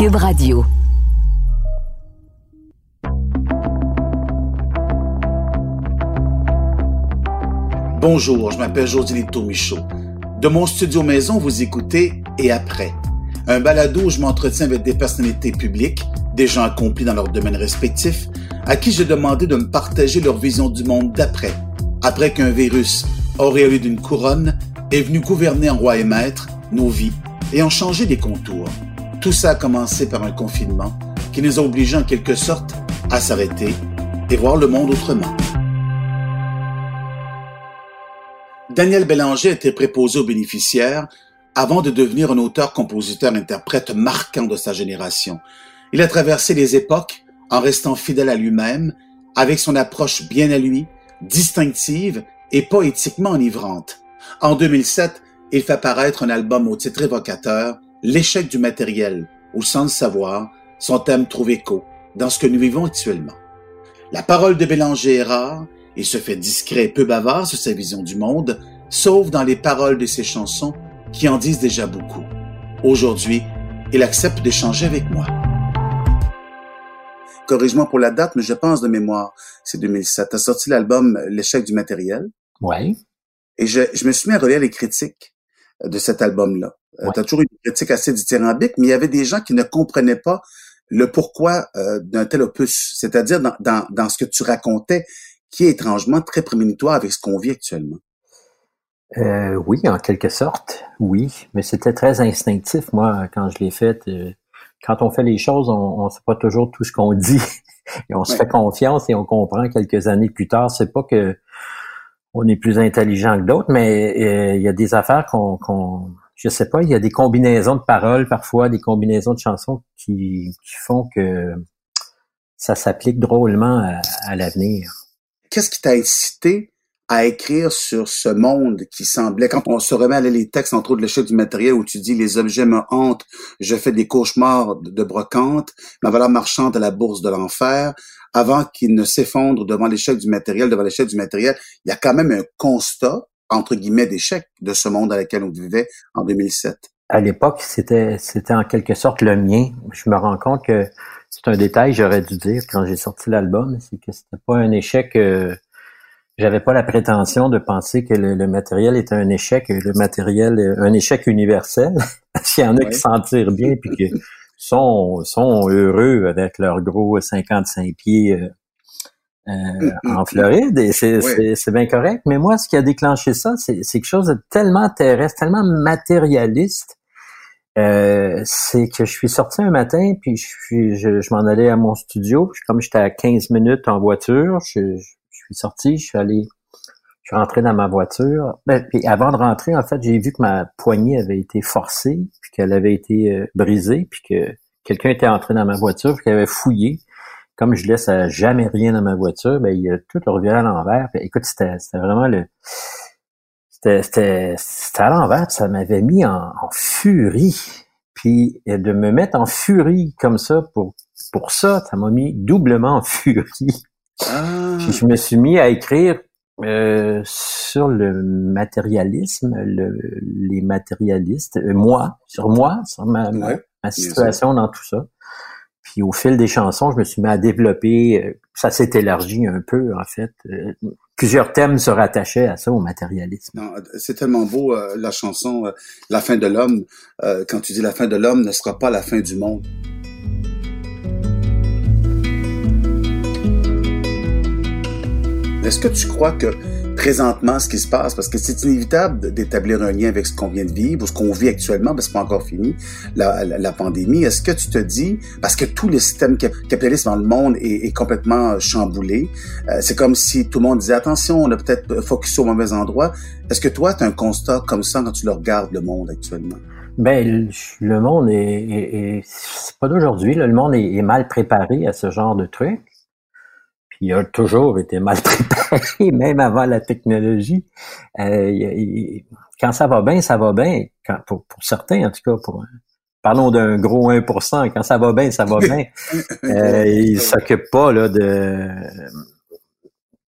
Cube Radio. Bonjour, je m'appelle José Michaud. De mon studio maison, vous écoutez Et après, un balado où je m'entretiens avec des personnalités publiques, des gens accomplis dans leur domaine respectif, à qui j'ai demandé de me partager leur vision du monde d'après, après qu'un virus, auréolé d'une couronne, est venu gouverner en roi et maître nos vies et en changer les contours. Tout ça a commencé par un confinement qui nous a obligés en quelque sorte à s'arrêter et voir le monde autrement. Daniel Bélanger était préposé aux bénéficiaires avant de devenir un auteur-compositeur-interprète marquant de sa génération. Il a traversé les époques en restant fidèle à lui-même, avec son approche bien à lui, distinctive et poétiquement enivrante. En 2007, il fait apparaître un album au titre évocateur, L'échec du matériel, où sans le savoir, son thème trouve écho dans ce que nous vivons actuellement. La parole de Bélanger est rare, il se fait discret et peu bavard sur sa vision du monde, sauf dans les paroles de ses chansons qui en disent déjà beaucoup. Aujourd'hui, il accepte d'échanger avec moi. Corrige-moi pour la date, mais je pense de mémoire, c'est 2007. Tu as sorti l'album L'échec du matériel? Oui. Et je, je me suis mis à relire les critiques de cet album-là. Euh, tu as toujours eu une critique assez dithyrambique, mais il y avait des gens qui ne comprenaient pas le pourquoi euh, d'un tel opus, c'est-à-dire dans, dans, dans, ce que tu racontais, qui est étrangement très prémonitoire avec ce qu'on vit actuellement. Euh, oui, en quelque sorte, oui, mais c'était très instinctif, moi, quand je l'ai fait. Euh, quand on fait les choses, on ne sait pas toujours tout ce qu'on dit, et on se fait confiance et on comprend quelques années plus tard. C'est pas que on est plus intelligent que d'autres, mais il y a des affaires qu'on je sais pas, il y a des combinaisons de paroles parfois, des combinaisons de chansons qui, font que ça s'applique drôlement à, l'avenir. Qu'est-ce qui t'a incité à écrire sur ce monde qui semblait, quand on se remet à les textes, entre autres, le chef du matériel, où tu dis, les objets me hantent, je fais des cauchemars de brocante, ma valeur marchande à la bourse de l'enfer, avant qu'il ne s'effondre devant l'échec du matériel, devant l'échec du matériel, il y a quand même un constat entre guillemets, d'échec de ce monde dans lequel on vivait en 2007? À l'époque, c'était, c'était en quelque sorte le mien. Je me rends compte que c'est un détail, j'aurais dû dire quand j'ai sorti l'album, c'est que c'était pas un échec. Euh, j'avais pas la prétention de penser que le, matériel était un échec, le matériel, un échec universel. S'il y en a qui s'en tirent bien puis qui sont, sont heureux avec leur gros 55 pieds euh, euh, en. Floride et c'est bien correct. Mais moi, ce qui a déclenché ça, c'est quelque chose de tellement terrestre, tellement matérialiste. Euh, c'est que je suis sorti un matin, puis je, suis, je, m'en allais à mon studio. Comme j'étais à 15 minutes en voiture, je, suis sorti, je suis allé, je suis rentré dans ma voiture. Ben, avant de rentrer, en fait, j'ai vu que ma poignée avait été forcée, puis qu'elle avait été euh, brisée, puis que quelqu'un était entré dans ma voiture, puis qu'il avait fouillé comme je laisse jamais rien dans ma voiture, ben, il a tout le reviré à l'envers. écoute, c'était, vraiment le. C'était, c'était, à l'envers, ça m'avait mis en, furie. Puis de me mettre en furie comme ça pour, pour ça, ça m'a mis doublement en furie. Ah. Puis je me suis mis à écrire euh, sur le matérialisme, le, les matérialistes, euh, moi, sur moi, sur ma, ma situation dans tout ça. Puis au fil des chansons, je me suis mis à développer, euh, ça s'est élargi un peu en fait. Euh, plusieurs thèmes se rattachaient à ça, au matérialisme. C'est tellement beau la chanson La fin de l'homme. quand tu dis la fin de l'homme ne sera pas la fin du monde. Est-ce que tu crois que présentement ce qui se passe, parce que c'est inévitable d'établir un lien avec ce qu'on vient de vivre ou ce qu'on vit actuellement, parce que c'est pas encore fini, la, pandémie. Est-ce que tu te dis, parce que tout le système capitaliste dans le monde est, est complètement chamboulé, euh, c'est comme si tout le monde disait, attention, on a peut-être focusé au mauvais endroit. Est-ce que toi, tu as un constat comme ça quand tu le regardes, le monde actuellement? Ben, le monde est, pas d'aujourd'hui. Le monde est, mal préparé à ce genre de truc. Il a toujours été mal préparé, même avant la technologie. Euh, quand ça va bien, ça va bien. pour, certains, en tout cas, pour, parlons d'un gros 1%. Quand ça va bien, ça va bien. euh, ils s'occupent pas là de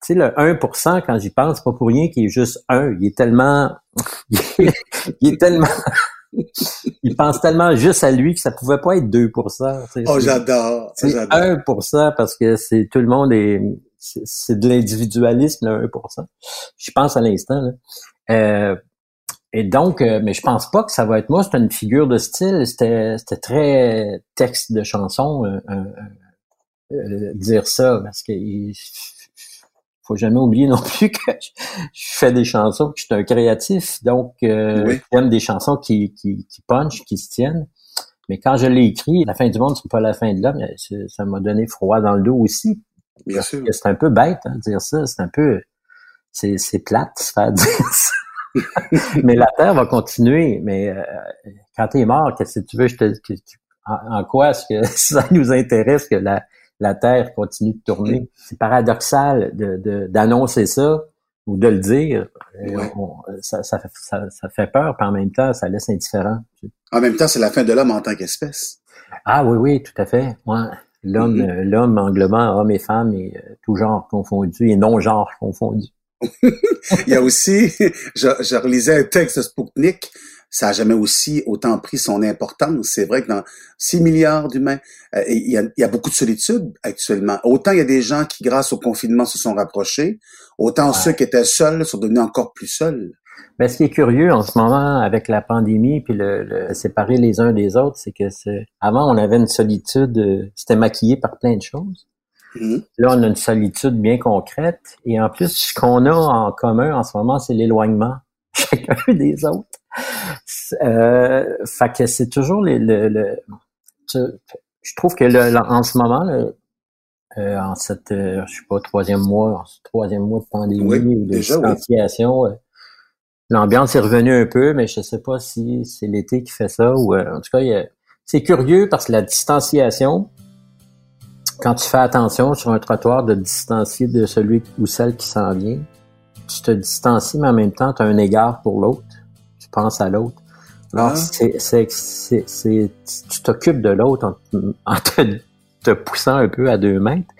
tu sais, le 1%, quand j'y pense, c'est pas pour rien qu'il est juste 1. Il est tellement, il est tellement, il pense tellement juste à lui que ça pouvait pas être 2%. Oh, j'adore. C'est 1% parce que c'est tout le monde est, c'est de l'individualisme, le 1%. Je pense à l'instant, euh, et donc, euh, mais je pense pas que ça va être moi. C'est une figure de style. C'était, c'était très texte de chanson euh, dire ça parce que faut jamais oublier non plus que je, fais des chansons, que je suis un créatif, donc euh, j'aime des chansons qui, qui, qui punchent, qui se tiennent. Mais quand je l'ai écrit, la fin du monde, c'est pas la fin de l'homme, ça m'a donné froid dans le dos aussi. Bien sûr. C'est un peu bête hein, de dire ça, c'est un peu, c'est, c'est plate se faire dire ça. mais la Terre va continuer. Mais euh, quand tu es mort, qu'est-ce que tu veux? Je te, en, en, quoi est-ce que ça nous intéresse que la, la Terre continue de tourner. C'est paradoxal de, d'annoncer ça ou de le dire. Euh, ça, ça, ça, fait peur, puis en même temps, ça laisse indifférent. En même temps, c'est la fin de l'homme en tant qu'espèce. Ah oui, oui, tout à fait. L'homme, mm-hmm. euh, l'homme englobant homme et femme et euh, tout genre confondu et non-genre confondu. Il y a aussi, je, je relisais un texte de Spoutnik ça a jamais aussi autant pris son importance. C'est vrai que dans 6 milliards d'humains, euh, il, y a, beaucoup de solitude actuellement. Autant il y a des gens qui, grâce au confinement, se sont rapprochés, autant ceux qui étaient seuls sont devenus encore plus seuls. Mais ce qui est curieux en ce moment avec la pandémie puis le, séparer les uns des autres, c'est que c'est avant on avait une solitude, euh, c'était maquillé par plein de choses. Mm-hmm. Là, on a une solitude bien concrète. Et en plus, ce qu'on a en commun en ce moment, c'est l'éloignement chacun des autres. Euh, fait que c'est toujours le, le, je trouve que le, en ce moment, euh, en cette, euh, je sais pas, troisième mois, troisième mois de pandémie ou de distanciation, euh, l'ambiance est revenue un peu, mais je sais pas si c'est l'été qui fait ça ou en tout cas, c'est curieux parce que la distanciation, quand tu fais attention sur un trottoir de distancier de celui ou celle qui s'en vient, tu te distancies, mais en même temps, tu as un égard pour l'autre. Tu penses à l'autre. Alors, ah. c'est, c'est, tu t'occupes de l'autre en, te, poussant un peu à deux mètres.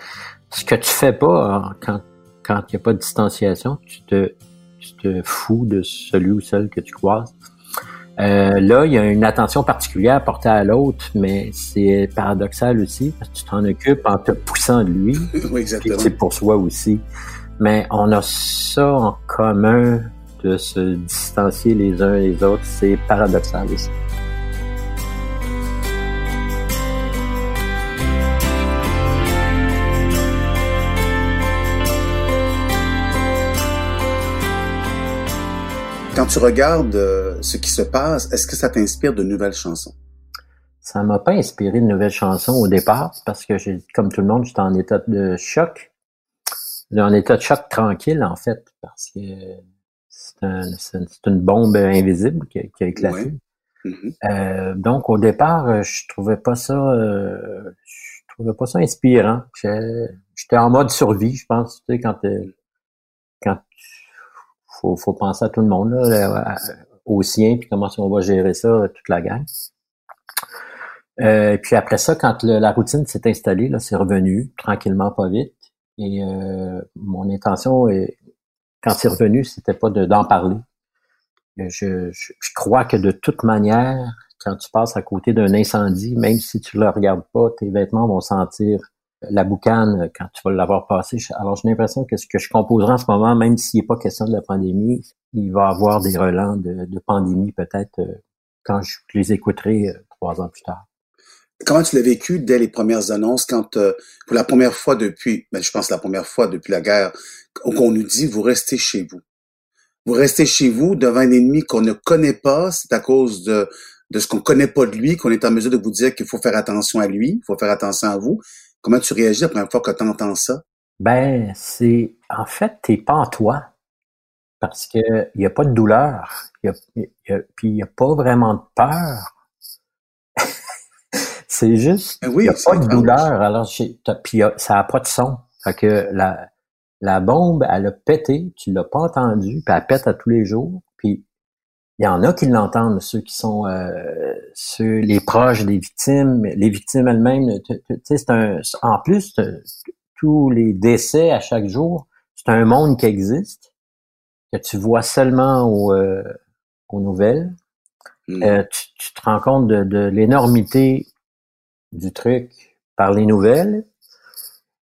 Ce que tu fais pas hein, quand quand il n'y a pas de distanciation, tu te, tu te fous de celui ou celle que tu croises. Euh, là, il y a une attention particulière portée à l'autre, mais c'est paradoxal aussi parce que tu t'en occupes en te poussant de lui. oui, exactement. C'est pour soi aussi. Mais on a ça en commun de se distancier les uns les autres. C'est paradoxal aussi. Quand tu regardes euh, ce qui se passe, est-ce que ça t'inspire de nouvelles chansons? Ça m'a pas inspiré de nouvelles chansons au départ parce que j'ai, comme tout le monde, j'étais en état de choc en état de choc tranquille, en fait, parce que c'est une bombe invisible qui, a éclaté. Mm-hmm. Euh, donc, au départ, euh, je trouvais pas ça, euh, je trouvais pas ça inspirant. J'étais en mode survie, je pense, tu sais, quand, quand faut, faut penser à tout le monde, là, au sien, puis comment on va gérer ça, toute la gang. Euh, puis après ça, quand la routine s'est installée, là, c'est revenu tranquillement, pas vite. Et euh, mon intention, est, quand c'est revenu, c'était pas d'en parler. Je, je, crois que de toute manière, quand tu passes à côté d'un incendie, même si tu le regardes pas, tes vêtements vont sentir la boucane quand tu vas l'avoir passé. Alors j'ai l'impression que ce que je composerai en ce moment, même s'il n'est pas question de la pandémie, il va avoir des relents de, pandémie peut-être euh, quand je les écouterai euh, trois ans plus tard. Comment tu l'as vécu dès les premières annonces quand, euh, pour la première fois depuis, ben, je pense la première fois depuis la guerre, qu'on nous dit vous restez chez vous. Vous restez chez vous devant un ennemi qu'on ne connaît pas, c'est à cause de, ce qu'on connaît pas de lui qu'on est en mesure de vous dire qu'il faut faire attention à lui, il faut faire attention à vous. Comment tu réagis la première fois que tu entends ça? Ben, c'est, en fait, t'es pas en toi. parce que il n'y a pas de douleur, y a, y a, puis il n'y a pas vraiment de peur. c'est juste, Ben oui, il n'y a pas de étrange. douleur. Alors, puis ça n'a pas de son. Fait que la, la bombe, elle a pété, tu l'as pas entendu, puis elle pète à tous les jours. Puis il y en a qui l'entendent, ceux qui sont euh, ceux, les proches des victimes, les victimes elles-mêmes. C'est un, en plus, tous les décès à chaque jour, c'est un monde qui existe, que tu vois seulement aux, euh, aux nouvelles. Mm. Euh, tu, tu te rends compte de, de l'énormité du truc par les nouvelles,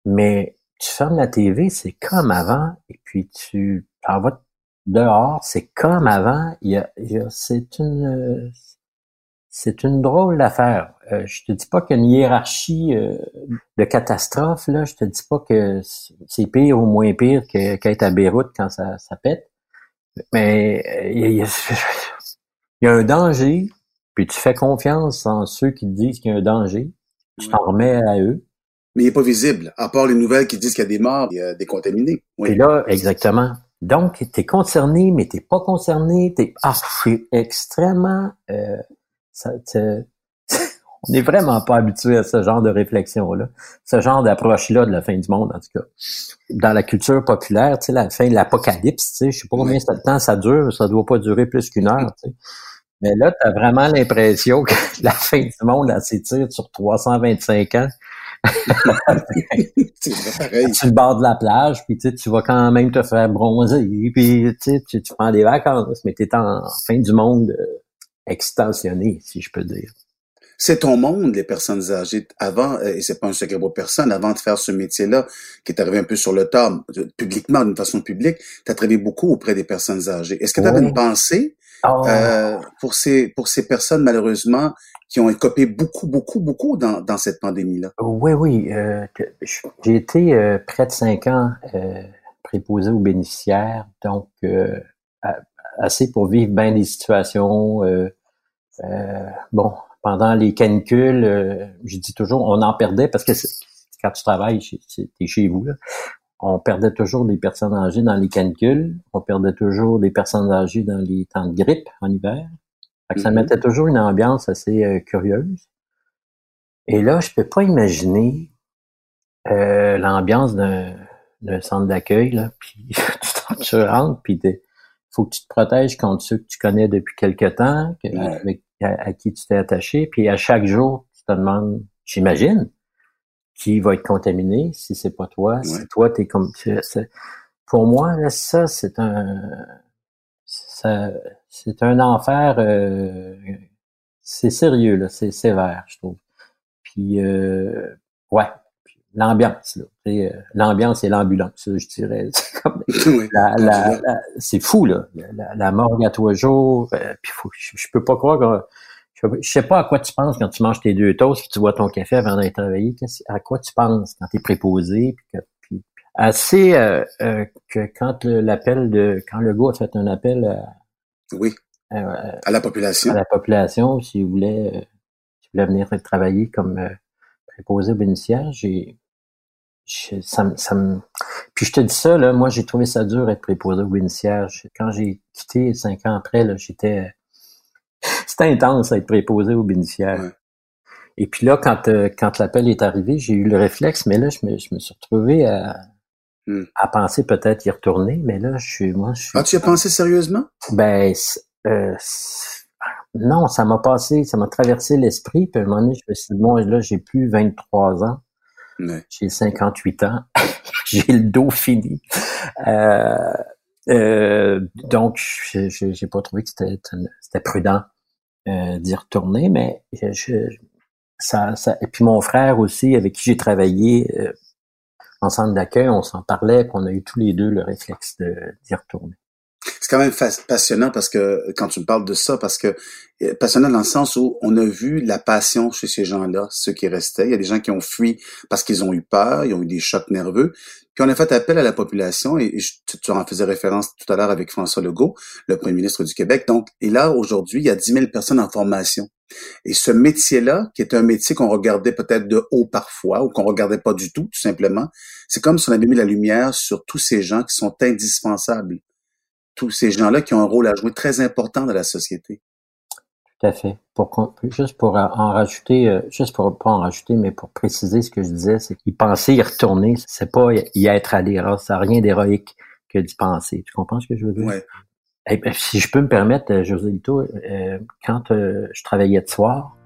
mais tu fermes la TV, c'est comme avant, et puis tu t'en vas dehors, c'est comme avant. Il y a, il y a- c'est une euh, c'est une drôle d'affaire. Euh, je te dis pas qu'il y a une hiérarchie euh, de catastrophe, là. Je te dis pas que c'est pire ou moins pire qu'être à Beyrouth quand ça, ça pète. Mais euh, il y a- il y il y un danger, puis tu fais confiance en ceux qui te disent qu'il y a un danger. Tu t'en remets à eux. Mais il n'est pas visible, à part les nouvelles qui disent qu'il y a des morts et euh, des contaminés. Oui. Et là, exactement. Donc, tu es concerné, mais t'es pas concerné. T'es... Ah, c'est extrêmement... euh, ça, On n'est vraiment pas habitué à ce genre de réflexion-là, ce genre d'approche-là de la fin du monde, en tout cas. Dans la culture populaire, tu sais, la fin de l'apocalypse, tu sais, je sais pas combien de temps ça dure, ça doit pas durer plus qu'une heure, tu sais. Mais là, tu as vraiment l'impression que la fin du monde, elle s'étire sur 325 ans. C'est vrai, pareil. sur le bord de la plage, puis tu tu vas quand même te faire bronzer, puis tu tu, tu prends des vacances, mais tu es en fin du monde euh, extensionné, si je peux dire. C'est ton monde, les personnes âgées. Avant, euh, et c'est pas un secret pour personne, avant de faire ce métier-là, qui est arrivé un peu sur le tard, publiquement, d'une façon publique, tu as travaillé beaucoup auprès des personnes âgées. Est-ce que tu avais une pensée Oh, euh, pour ces pour ces personnes, malheureusement, qui ont écopé beaucoup, beaucoup, beaucoup dans, dans cette pandémie-là? oui, oui. euh, j'ai été euh, près de cinq ans préposé aux bénéficiaires, donc assez pour vivre bien des situations. bon, pendant les canicules, je dis toujours, on en perdait parce que quand tu travailles, c'est- t'es chez vous, là, on perdait toujours des personnes âgées dans les canicules, on perdait toujours des personnes âgées dans les temps de grippe en hiver. Fait que ça Mhm. mettait toujours une ambiance assez euh, curieuse. Et là, je peux pas imaginer euh, l'ambiance d'un centre d'accueil, là, puis tu rentres, puis il faut que tu te protèges contre ceux que tu connais depuis quelque temps, que- Ouais. avec, à, à qui tu t'es attaché, puis à chaque jour, tu te demandes, j'imagine, qui va être contaminé si c'est pas toi, Ouais. si toi t'es comme pour moi là, ça c'est un ça- c'est un enfer euh, c'est sérieux là, c'est sévère je trouve. Puis euh, ouais, l'ambiance là, euh, l'ambiance et l'ambulance, je dirais. C'est comme Oui. la, la, la- c'est fou là, la, la- la morgue à trois jours. euh, puis faut, je, je peux pas croire que je, sais pas à quoi tu penses quand tu manges tes deux toasts, puis tu bois ton café avant travailler. Qu'est-ce- à quoi tu penses quand tu es préposé, puis que assez euh, euh, que quand l'appel de quand le gars a fait un appel à, Oui, à- à la population. à la population s'il voulait euh, s'il voulait venir travailler comme euh, préposé aux bénéficiaires, j'ai ça, me- ça me... Puis je te dis ça, là, moi j'ai trouvé ça dur être préposé aux bénéficiaires. Je- Quand j'ai quitté cinq ans après, là, j'étais. C'était intense être préposé aux bénéficiaires. Ouais. Et puis là, quand, euh, quand l'appel est arrivé, j'ai eu le réflexe, mais là, je me, je me suis retrouvé à, Hmm. à penser peut-être y retourner, mais là, je suis. Moi, je suis. Ah, tu y as pensé sérieusement? Ben, c'est- euh, c'est- non, ça m'a passé, ça m'a traversé l'esprit. Puis à un moment donné, je me suis dit, bon, là, j'ai plus 23 ans, j'ai 58 ans, j'ai le dos fini. Euh, euh, donc, j'ai pas trouvé que c'était prudent euh, d'y retourner, mais je- ça, ça, et puis mon frère aussi, avec qui j'ai travaillé euh, en centre d'accueil, on s'en parlait, qu'on a eu tous les deux le réflexe d'y retourner. C'est quand même passionnant parce que quand tu me parles de ça, parce que euh, passionnant dans le sens où on a vu la passion chez ces gens-là, ceux qui restaient. Il y a des gens qui ont fui parce qu'ils ont eu peur, ils ont eu des chocs nerveux. Puis on a fait appel à la population et tu en faisais référence tout à l'heure avec François Legault, le premier ministre du Québec. Donc, et là, aujourd'hui, il y a 10 000 personnes en formation. Et ce métier-là, qui est un métier qu'on regardait peut-être de haut parfois ou qu'on regardait pas du tout, tout simplement, c'est comme si on avait mis la lumière sur tous ces gens qui sont indispensables tous ces gens-là qui ont un rôle à jouer très important dans la société. Tout à fait. Pour juste pour en rajouter, euh, juste pour pas en rajouter, mais pour préciser ce que je disais, c'est qu'il penser y retourner, c'est pas y être allé. Alors, ça n'a rien d'héroïque que d'y penser. Tu comprends ce que je veux dire? Ouais. Eh ben, si je peux me permettre, euh, José Lito, euh, quand je travaillais de soir,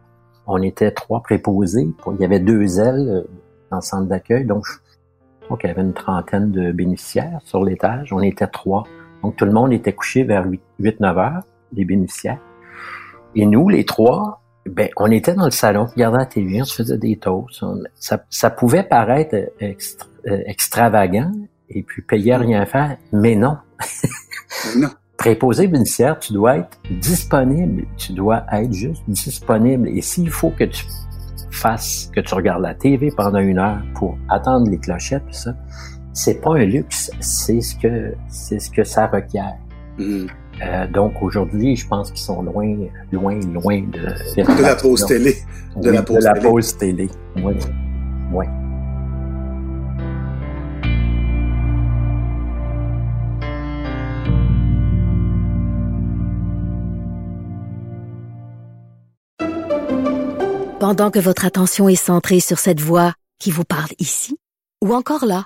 on était trois préposés. Il y avait deux ailes dans le centre d'accueil, donc donc, il y avait une trentaine de bénéficiaires sur l'étage. On était trois. Donc, tout le monde était couché vers 8-9 heures, les bénéficiaires. Et nous, les trois, ben, on était dans le salon, on regardait la télévision, on se faisait des toasts. ça, ça, pouvait paraître euh, extravagant et puis payer à rien faire, mais non. non. Préposé bénéficiaire, tu dois être disponible. Tu dois être juste disponible. Et s'il faut que tu fasses, que tu regardes la TV pendant une heure pour attendre les clochettes, ça, c'est pas un luxe, c'est ce que c'est ce que ça requiert. Mm. Euh, donc aujourd'hui, je pense qu'ils sont loin, loin, loin de, de, la pause télé. De, la, pause de la pause télé. Oui. oui. Pendant que votre attention est centrée sur cette voix qui vous parle ici, ou encore là,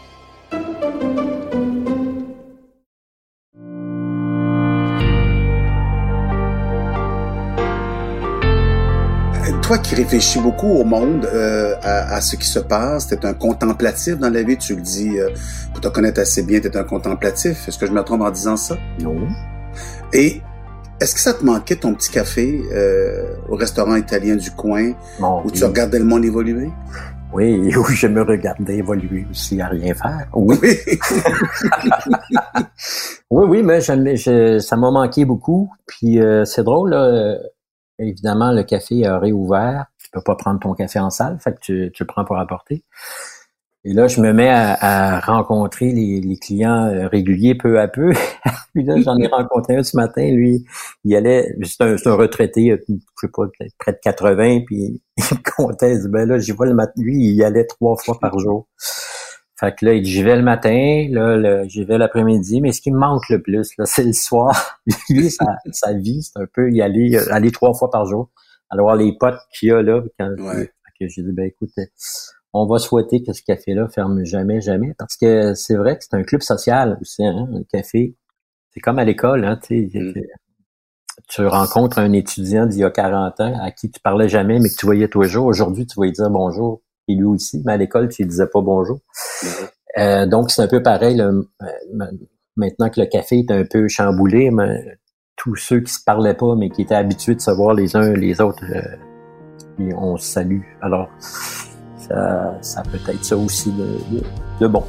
Toi qui réfléchis beaucoup au monde, euh, à, à, ce qui se passe, tu es un contemplatif dans la vie, tu le dis, euh, pour te connaître assez bien, tu es un contemplatif. Est-ce que je me trompe en disant ça? Non. Et est-ce que ça te manquait ton petit café euh, au restaurant italien du coin où tu regardais le monde évoluer? Oui, oui, je me regardais évoluer aussi à rien faire. Oui. Oui, oui, oui, mais je, ça m'a manqué beaucoup. Puis euh, c'est drôle, là, Évidemment, le café a réouvert. Tu peux pas prendre ton café en salle, fait que tu, tu le prends pour apporter. Et là, je me mets à, rencontrer les, clients euh, réguliers peu à peu. puis là, j'en ai rencontré un ce matin. Lui, il allait, c'est un, un, retraité, euh, je sais pas, près de 80, puis il me comptait, il ben là, j'y vois le matin. Lui, il allait trois fois par jour. Fait que là, j'y vais le matin, là, j'y vais l'après-midi, mais ce qui me manque le plus, là, c'est le soir. Lui, sa, sa vie, c'est un peu y aller, euh, aller trois fois par jour. Alors, les potes qu'il y a là, quand ouais. que j'ai dit, ben écoute, on va souhaiter que ce café-là ferme jamais, jamais, parce que c'est vrai que c'est un club social aussi, hein, le café. C'est comme à l'école, hein, tu sais. Mm. Tu rencontres un étudiant d'il y a 40 ans à qui tu parlais jamais, mais que tu voyais tous les jours. Aujourd'hui, tu vas lui dire bonjour lui aussi, mais à l'école, tu ne disais pas bonjour. Euh, donc, c'est un peu pareil. Là, maintenant que le café est un peu chamboulé, mais tous ceux qui se parlaient pas, mais qui étaient habitués de se voir les uns les autres, euh, on se salue. Alors, ça, ça peut être ça aussi de, de, de bon.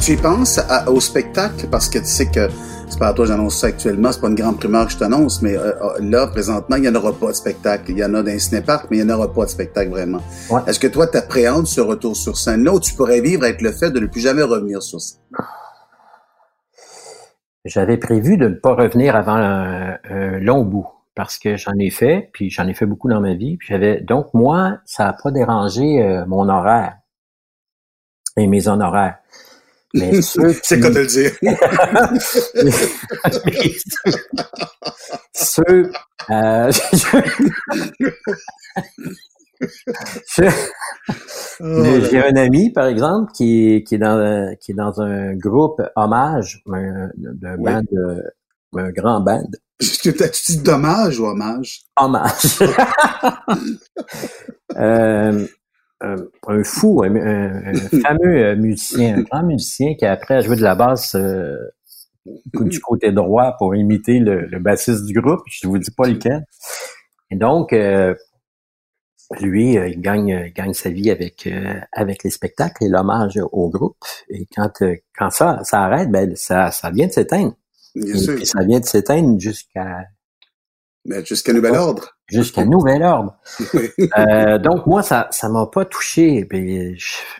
Tu y penses à, au spectacle parce que tu sais que c'est pas à toi j'annonce ça actuellement, c'est pas une grande primeur que je t'annonce, mais euh, là, présentement, il n'y en aura pas de spectacle. Il y en a dans les cinéparks, mais il n'y en aura pas de spectacle vraiment. Ouais. Est-ce que toi, t'appréhendes ce retour sur scène-là ou tu pourrais vivre avec le fait de ne plus jamais revenir sur scène? J'avais prévu de ne pas revenir avant un, un long bout parce que j'en ai fait, puis j'en ai fait beaucoup dans ma vie. Puis j'avais donc moi, ça n'a pas dérangé euh, mon horaire et mes honoraires. Mais ceux. C'est quoi te le dire. ceux, euh. Oh, J'ai un ami, par exemple, qui, qui, est dans, qui est dans un groupe hommage d'un Oui. band, de- un grand band. Tu dis dommage ou hommage? Hommage. euh, un, un fou, un, fameux euh, musicien, un grand musicien qui après a joué de la basse euh, du côté droit pour imiter le, le bassiste du groupe. Je vous dis pas lequel. Et donc, euh, lui, euh, il gagne, il gagne sa vie avec euh, avec les spectacles et l'hommage au groupe. Et quand euh, quand ça ça arrête, ben ça ça vient de s'éteindre. Et puis ça vient de s'éteindre jusqu'à Mais jusqu'à nouvel ordre. Jusqu'à nouvel ordre. euh, donc moi, ça ça m'a pas touché. Mais,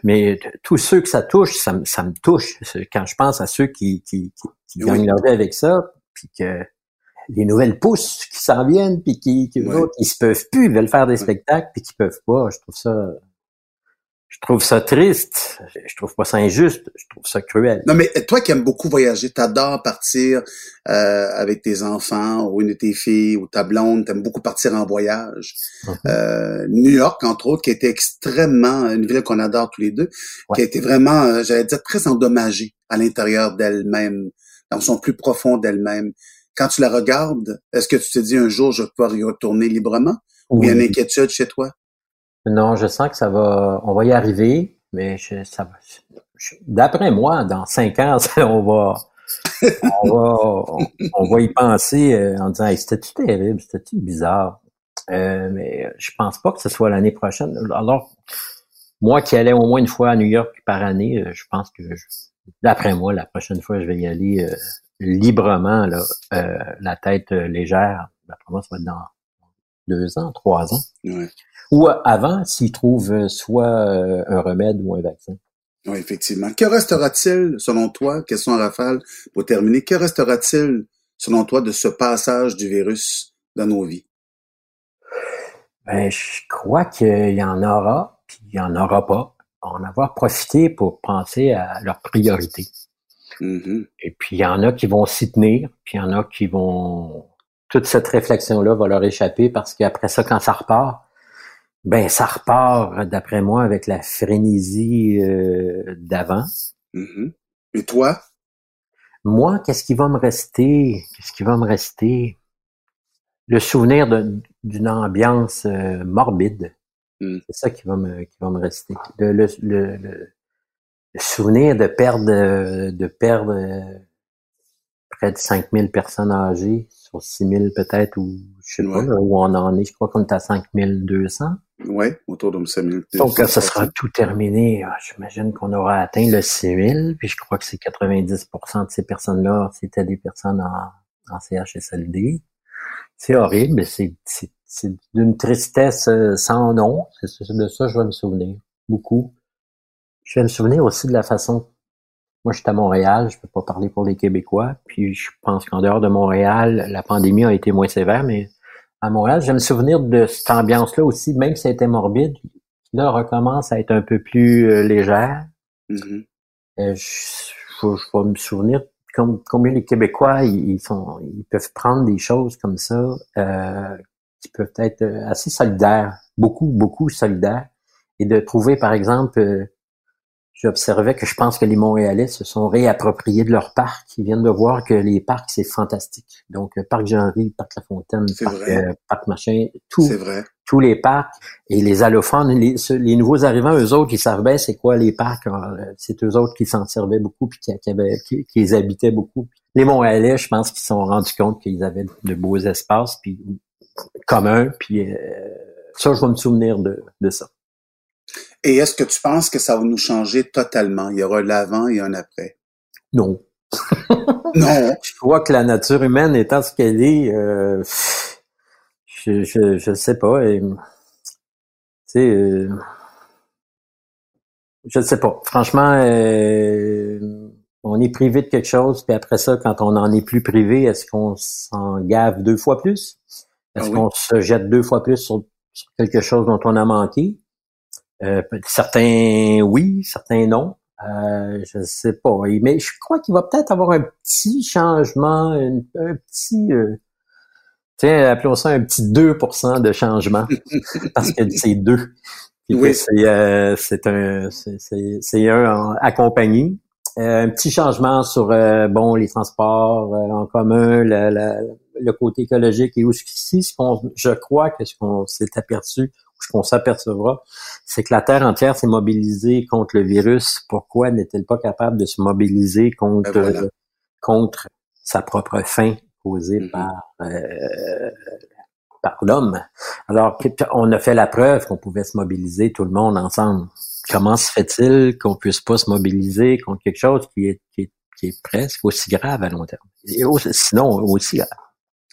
mais, tous ceux que ça touche, ça, ça me touche. Quand je pense à ceux qui, qui, qui, gagnent leur vie avec ça, puis que les nouvelles pousses qui s'en viennent, puis qui, qui, qui se peuvent plus, ils veulent faire des spectacles, puis qui peuvent pas. Je trouve ça je trouve ça triste. Je trouve pas ça injuste. Je trouve ça cruel. Non, mais toi qui aimes beaucoup voyager, t'adores partir euh, avec tes enfants ou une de tes filles ou ta blonde, t'aimes beaucoup partir en voyage. Mm-hmm. euh, New York, entre autres, qui a été extrêmement, une ville qu'on adore tous les deux, qui a été vraiment, euh, j'allais dire, très endommagée à l'intérieur d'elle-même, dans son plus profond d'elle-même. Quand tu la regardes, est-ce que tu te dis un jour, je vais pouvoir y retourner librement? Ou il y a une inquiétude chez toi? Non, je sens que ça va, on va y arriver, mais je, ça d'après moi, dans cinq ans, on va, on va, on, va y penser euh, en disant, c'était-tu terrible, c'était-tu bizarre? Euh, mais je pense pas que ce soit l'année prochaine. Alors, moi qui allais au moins une fois à New York par année, euh, je pense que, d'après moi, la prochaine fois, je vais y aller librement, là, la tête légère. D'après moi, ça va être dans deux ans, trois ans. Ouais. Ou avant, s'ils trouvent soit euh, un remède ou un vaccin. Oui, effectivement. Que restera-t-il, selon toi, question à rafale, pour terminer, que restera-t-il, selon toi, de ce passage du virus dans nos vies? Ben, je crois qu'il y en aura, puis il y en aura pas. En avoir profité pour penser à leurs priorités. Mm-hmm. Et puis, il y en a qui vont s'y tenir, puis il y en a qui vont... Toute cette réflexion-là va leur échapper parce qu'après ça, quand ça repart, ben, ça repart, d'après moi, avec la frénésie euh, d'avant. Mm-hmm. Et toi? Moi, qu'est-ce qui va me rester? Qu'est-ce qui va me rester? Le souvenir d'une ambiance euh, morbide. Mm. C'est ça qui va me, qui va me rester. Le, le, le, souvenir de perdre, de perdre euh, près de 5000 personnes âgées sur 6000 peut-être, ou je sais pas où on en est. Je crois qu'on est à 5200. Oui, autour de 5000. Donc, ça sera tout terminé, ah, j'imagine qu'on aura atteint le 6000, puis je crois que c'est 90% de ces personnes-là, c'était des personnes en, en CHSLD. C'est horrible, c'est d'une tristesse euh, sans nom. C'est de ça je vais me souvenir, beaucoup. Je vais me souvenir aussi de la façon moi, je suis à Montréal, je peux pas parler pour les Québécois. Puis je pense qu'en dehors de Montréal, la pandémie a été moins sévère, mais à Montréal, je me souvenir de cette ambiance-là aussi, même si a été morbide, là, recommence à être un peu plus euh, légère. Mm-hmm. Euh, je, vais me souvenir comme, combien les Québécois, ils, sont, ils peuvent prendre des choses comme ça, euh, qui peuvent être assez solidaires, beaucoup, beaucoup solidaires, et de trouver, par exemple, j'observais que je pense que les Montréalais se sont réappropriés de leur parc. Ils viennent de voir que les parcs, c'est fantastique. Donc, euh, Parc Jean-Ry, Parc La Fontaine, parc, euh, parc, Machin, tout, tous les parcs. Et les allophones, les, les, nouveaux arrivants, eux autres, ils savent bien c'est quoi les parcs. Euh, c'est eux autres qui s'en servaient beaucoup puis qui, qui, avaient, qui, les habitaient beaucoup. Les Montréalais, je pense qu'ils se sont rendus compte qu'ils avaient de beaux espaces puis communs. Puis ça, je vais me souvenir de, de ça. Et est-ce que tu penses que ça va nous changer totalement? Il y aura l'avant et un après? Non. non? Je crois que la nature humaine étant ce qu'elle est, euh, je, je, je sais pas. Et, euh, je ne sais pas. Franchement, euh, on est privé de quelque chose, puis après ça, quand on n'en est plus privé, est-ce qu'on s'en gave deux fois plus? Est-ce ah qu'on se jette deux fois plus sur, quelque chose dont on a manqué? Euh, certains oui, certains non. Euh, je sais pas. Mais je crois qu'il va peut-être avoir un petit changement, un, petit euh, tiens, appelons ça un petit 2% de changement. parce que c'est deux. oui. c'est euh, c'est un c'est un accompagné. Euh, un petit changement sur bon les transports en commun, le côté écologique et aussi ce qu'on je crois que ce qu'on s'est aperçu qu'on s'apercevra, c'est que la Terre entière s'est mobilisée contre le virus. Pourquoi n'est-elle pas capable de se mobiliser contre, ben contre sa propre fin causée mm-hmm. par, euh, par l'homme? Alors, on a fait la preuve qu'on pouvait se mobiliser tout le monde ensemble. Comment se fait-il qu'on puisse pas se mobiliser contre quelque chose qui est, qui est, qui est presque aussi grave à long terme? Et sinon, aussi grave.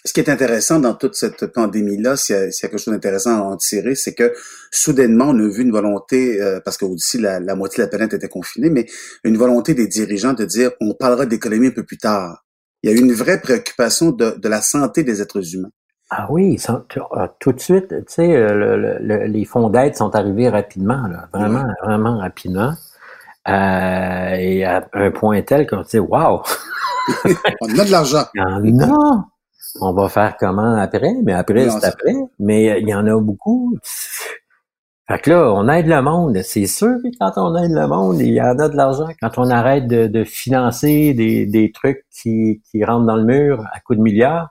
Ce qui est intéressant dans toute cette pandémie-là, s'il y, a quelque chose d'intéressant à en tirer, c'est que soudainement, on a vu une volonté, euh, parce que aussi la, la, moitié de la planète était confinée, mais une volonté des dirigeants de dire on parlera d'économie un peu plus tard. Il y a une vraie préoccupation de, de la santé des êtres humains. Ah oui, euh, tout de suite, tu sais, euh, les fonds d'aide sont arrivés rapidement, là, vraiment, vraiment rapidement. Euh, et à un point tel qu'on dit Waouh! on a de l'argent. Non! On va faire comment après? Mais après, c'est après. Mais il y en a beaucoup. Fait que là, on aide le monde. C'est sûr que quand on aide le monde, il y en a de l'argent. Quand on arrête de, financer des, des trucs qui, qui rentrent dans le mur à coups de milliards,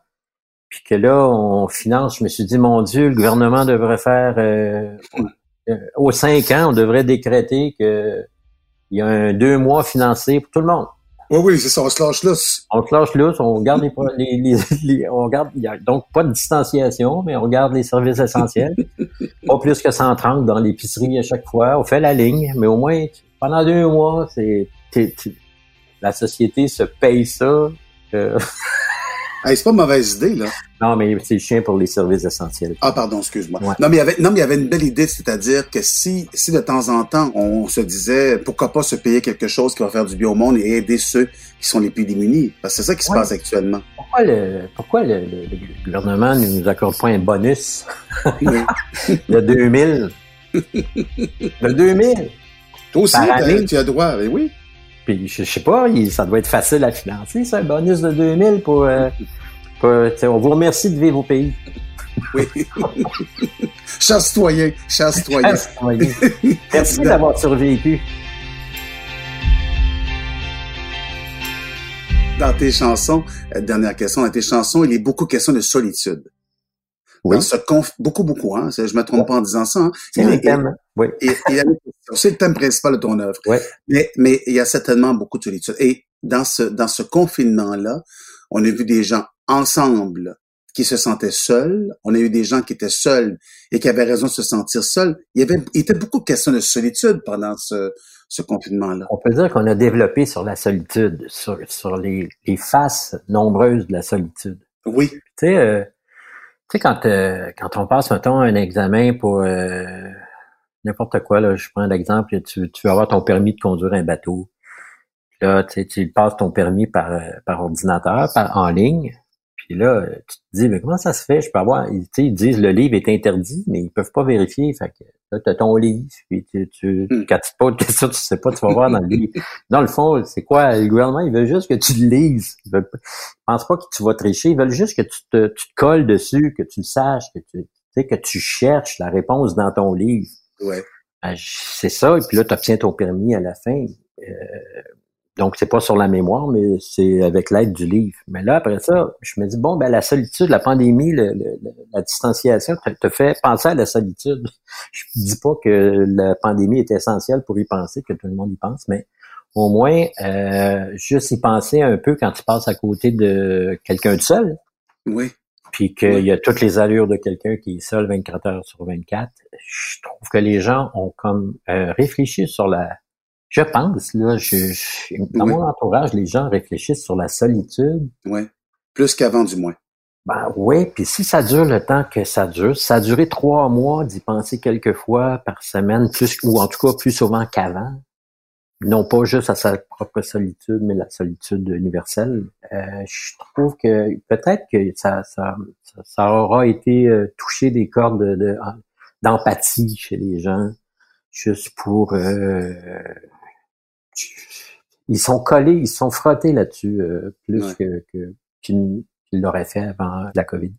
puis que là, on finance, je me suis dit, mon Dieu, le gouvernement devrait faire, euh, euh, aux cinq ans, on devrait décréter que il y a un deux mois financé pour tout le monde. Oui, oui, c'est ça, on se lâche lousse. On se lâche lousse, on garde les, les, on garde, y a donc pas de distanciation, mais on garde les services essentiels. pas plus que 130 dans l'épicerie à chaque fois. On fait la ligne, mais au moins, pendant deux mois, c'est, la société se paye ça. Euh, c'est pas une mauvaise idée, là. Non, mais c'est le chien pour les services essentiels. Ah, pardon, excuse-moi. Non, mais il y avait, non, mais il y avait une belle idée, c'est-à-dire que si, si de temps en temps, on se disait, pourquoi pas se payer quelque chose qui va faire du bien au monde et aider ceux qui sont les plus démunis? Parce que c'est ça qui se passe actuellement. Pourquoi le, pourquoi le, gouvernement ne nous accorde pas un bonus? de 2000. De 2000. Toi aussi, tu as droit, mais oui. Puis je, sais pas, ça doit être facile à financer, ça, un bonus de 2000 pour... Euh, pour on vous remercie de vivre au pays. Oui. Chers citoyens, chers citoyens. Merci d'avoir survécu. Dans tes chansons, euh, dernière question, dans tes chansons, il est beaucoup question de solitude. Oui. Dans ce conf... Beaucoup, beaucoup, hein. Je me trompe pas en disant ça. Hein. C'est le thème. Oui. c'est le thème principal de ton œuvre. Mais, mais il y a certainement beaucoup de solitude. Et dans ce, dans ce confinement-là, on a vu des gens ensemble qui se sentaient seuls. On a eu des gens qui étaient seuls et qui avaient raison de se sentir seuls. Il y avait, il était beaucoup de questions de solitude pendant ce, ce confinement-là. On peut dire qu'on a développé sur la solitude, sur, sur les, les faces nombreuses de la solitude. Oui. Tu sais, euh, sais, quand, euh, quand on passe, mettons, un examen pour euh, n'importe quoi, là, je prends l'exemple, tu, tu vas avoir ton permis de conduire un bateau. Là, tu, tu passes ton permis par, euh, par ordinateur, par, en ligne. Puis là, tu te dis, mais comment ça se fait? Je peux avoir. Ils, ils disent le livre est interdit, mais ils peuvent pas vérifier. Fait que là, tu as ton livre, puis tu, tu hmm. quand tu te poses question, tu sais pas, tu vas voir dans le livre. Dans le fond, c'est quoi? Le gouvernement, il veut juste que tu le lises. Ils veulent, pensent pas que tu vas tricher. Ils veulent juste que tu te, tu te colles dessus, que tu le saches, que tu, sais, que tu cherches la réponse dans ton livre. Ouais. Ben, c'est ça, et puis là, tu obtiens ton permis à la fin. Euh, donc, c'est pas sur la mémoire, mais c'est avec l'aide du livre. Mais là, après ça, je me dis, bon, ben la solitude, la pandémie, la distanciation te, fait penser à la solitude. Je dis pas que la pandémie est essentielle pour y penser, que tout le monde y pense, mais au moins, euh, juste y penser un peu quand tu passes à côté de quelqu'un de seul. Oui. Puis qu'il y a toutes les allures de quelqu'un qui est seul 24 heures sur 24. Je trouve que les gens ont comme euh, réfléchi sur la je pense, là, je, dans mon entourage, les gens réfléchissent sur la solitude. Oui, plus qu'avant du moins. Ben oui, puis si ça dure le temps que ça dure, ça a duré trois mois d'y penser quelques fois par semaine, plus ou en tout cas plus souvent qu'avant, non pas juste à sa propre solitude, mais la solitude universelle. Euh, je trouve que peut-être que ça, ça, ça, aura été euh, touché des cordes de, d'empathie chez les gens, juste pour euh, ils sont collés, ils sont frottés là-dessus euh, plus que, qu'ils l'auraient fait avant la COVID.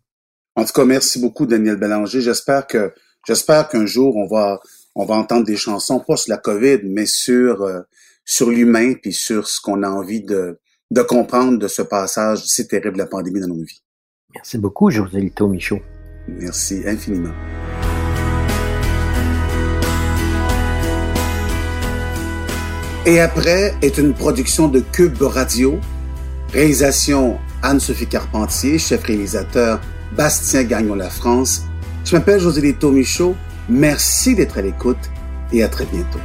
En tout cas, merci beaucoup, Daniel Bélanger. J'espère que j'espère qu'un jour on va on va entendre des chansons pas sur la COVID, mais sur euh, sur l'humain puis sur ce qu'on a envie de de comprendre de ce passage si terrible de la pandémie dans nos vies. Merci beaucoup, José Lito Michaud. Merci infiniment. Et après est une production de Cube Radio. Réalisation Anne-Sophie Carpentier, chef réalisateur Bastien Gagnon La France. Je m'appelle José Lito Michaud. Merci d'être à l'écoute et à très bientôt.